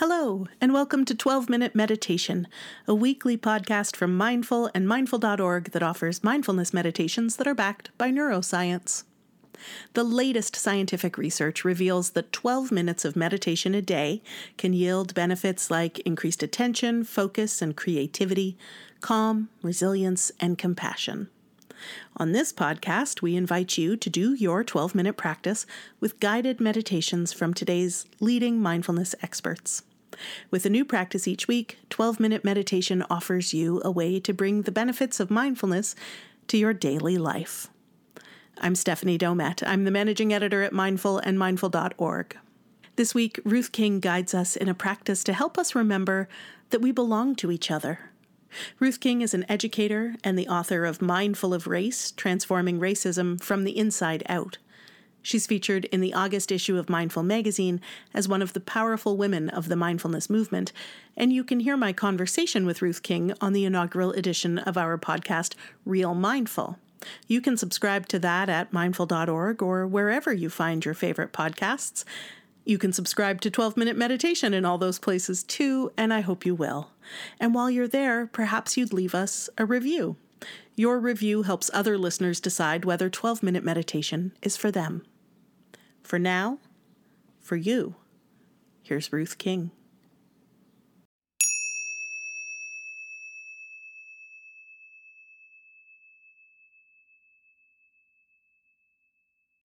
Hello, and welcome to 12 Minute Meditation, a weekly podcast from Mindful and Mindful.org that offers mindfulness meditations that are backed by neuroscience. The latest scientific research reveals that 12 minutes of meditation a day can yield benefits like increased attention, focus, and creativity, calm, resilience, and compassion. On this podcast, we invite you to do your 12 minute practice with guided meditations from today's leading mindfulness experts. With a new practice each week, 12 Minute Meditation offers you a way to bring the benefits of mindfulness to your daily life. I'm Stephanie Domet. I'm the managing editor at Mindful and Mindful.org. This week, Ruth King guides us in a practice to help us remember that we belong to each other. Ruth King is an educator and the author of Mindful of Race Transforming Racism from the Inside Out. She's featured in the August issue of Mindful magazine as one of the powerful women of the mindfulness movement, and you can hear my conversation with Ruth King on the inaugural edition of our podcast, Real Mindful. You can subscribe to that at mindful.org or wherever you find your favorite podcasts. You can subscribe to 12 Minute Meditation in all those places too, and I hope you will. And while you're there, perhaps you'd leave us a review. Your review helps other listeners decide whether 12 Minute Meditation is for them. For now, for you, here's Ruth King.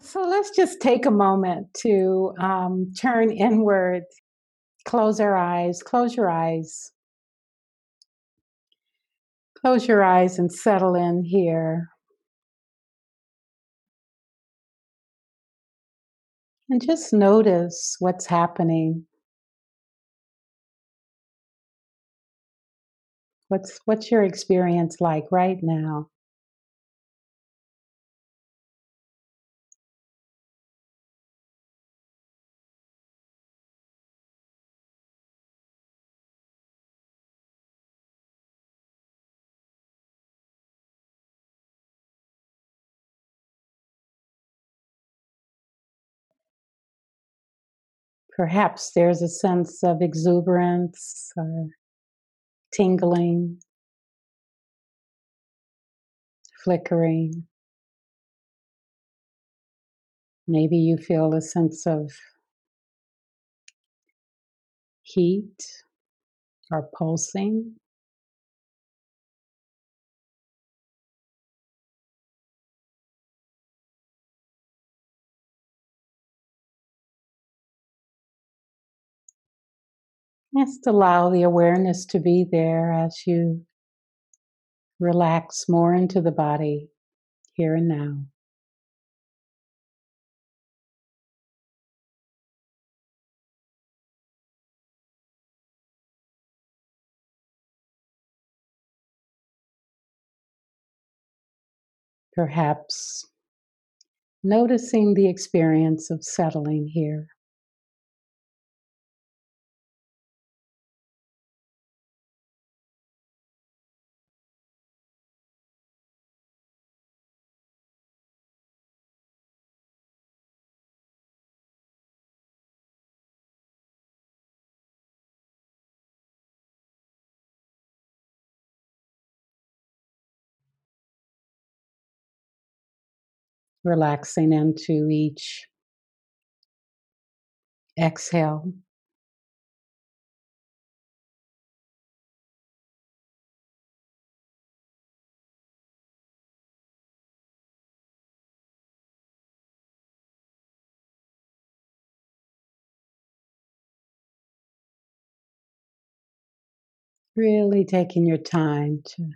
So let's just take a moment to um, turn inward, close our eyes, close your eyes. Close your eyes and settle in here. And just notice what's happening. What's what's your experience like right now? Perhaps there's a sense of exuberance or tingling, flickering. Maybe you feel a sense of heat or pulsing. Just allow the awareness to be there as you relax more into the body here and now. Perhaps noticing the experience of settling here. Relaxing into each exhale. Really taking your time to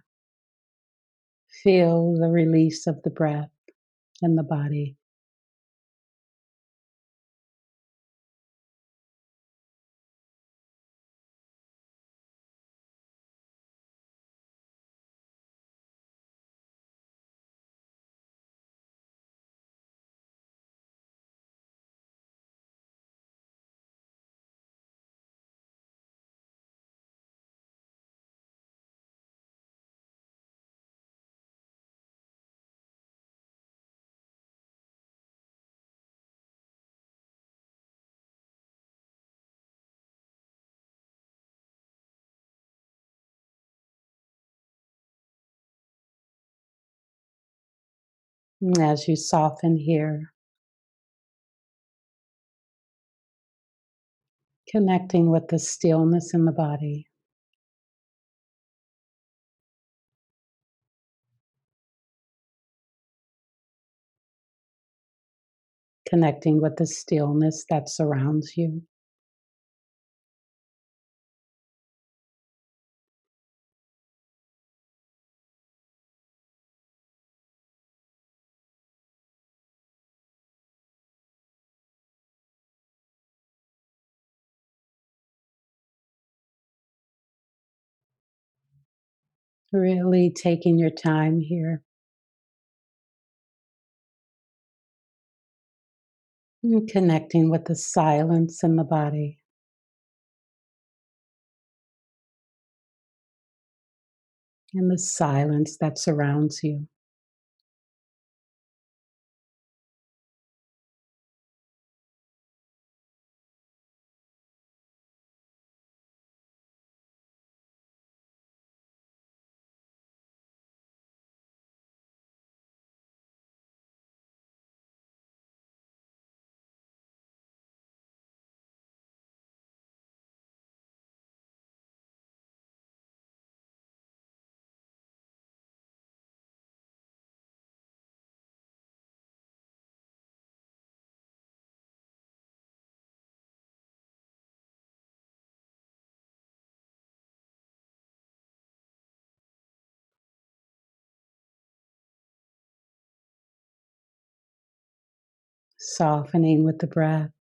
feel the release of the breath in the body. As you soften here, connecting with the stillness in the body, connecting with the stillness that surrounds you. Really taking your time here, and connecting with the silence in the body, and the silence that surrounds you. Softening with the breath,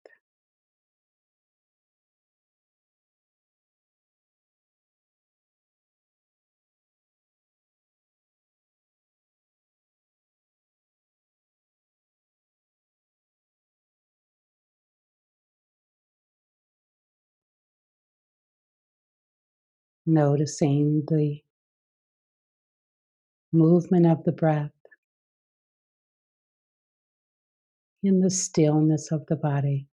noticing the movement of the breath in the stillness of the body.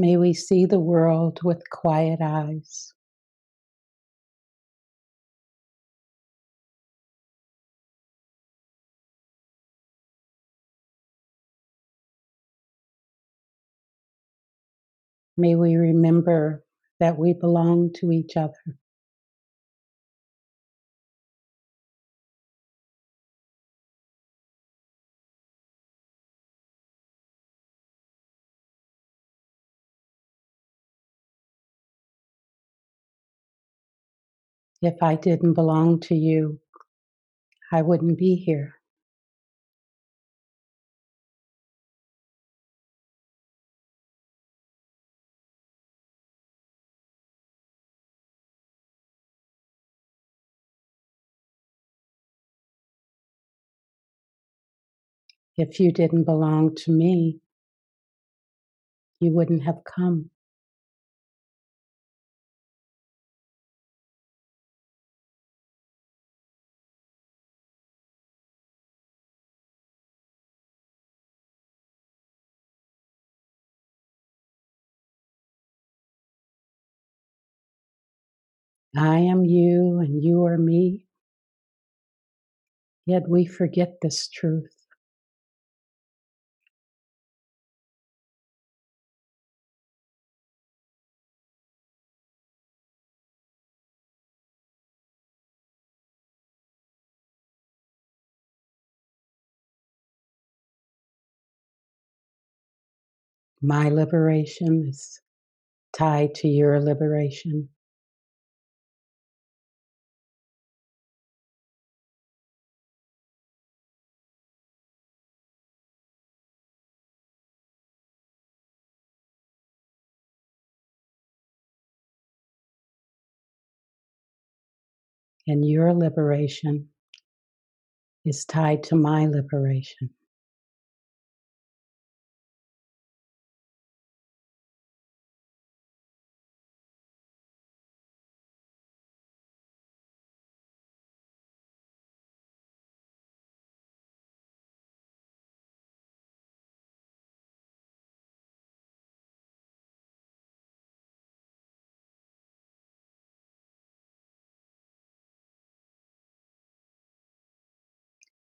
May we see the world with quiet eyes. May we remember that we belong to each other. If I didn't belong to you, I wouldn't be here. If you didn't belong to me, you wouldn't have come. I am you and you are me, yet we forget this truth. My liberation is tied to your liberation. And your liberation is tied to my liberation.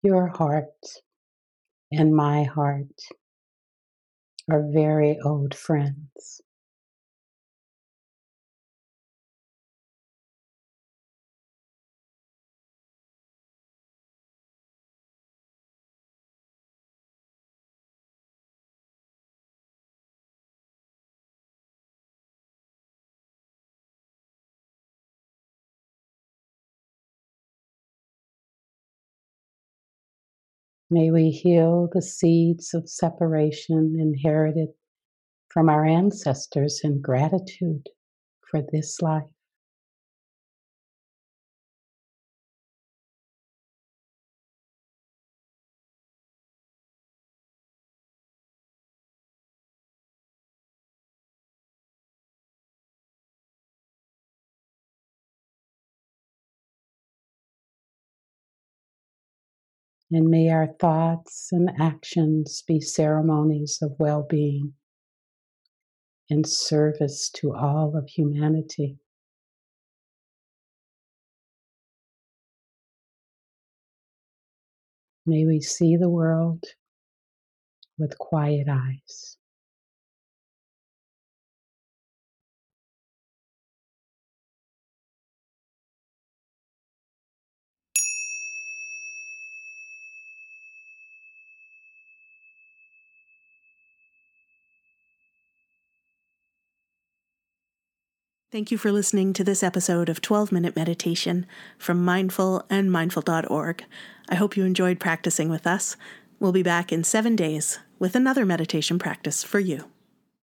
Your heart and my heart are very old friends. May we heal the seeds of separation inherited from our ancestors in gratitude for this life. And may our thoughts and actions be ceremonies of well being and service to all of humanity. May we see the world with quiet eyes. Thank you for listening to this episode of 12 Minute Meditation from Mindful and Mindful.org. I hope you enjoyed practicing with us. We'll be back in seven days with another meditation practice for you.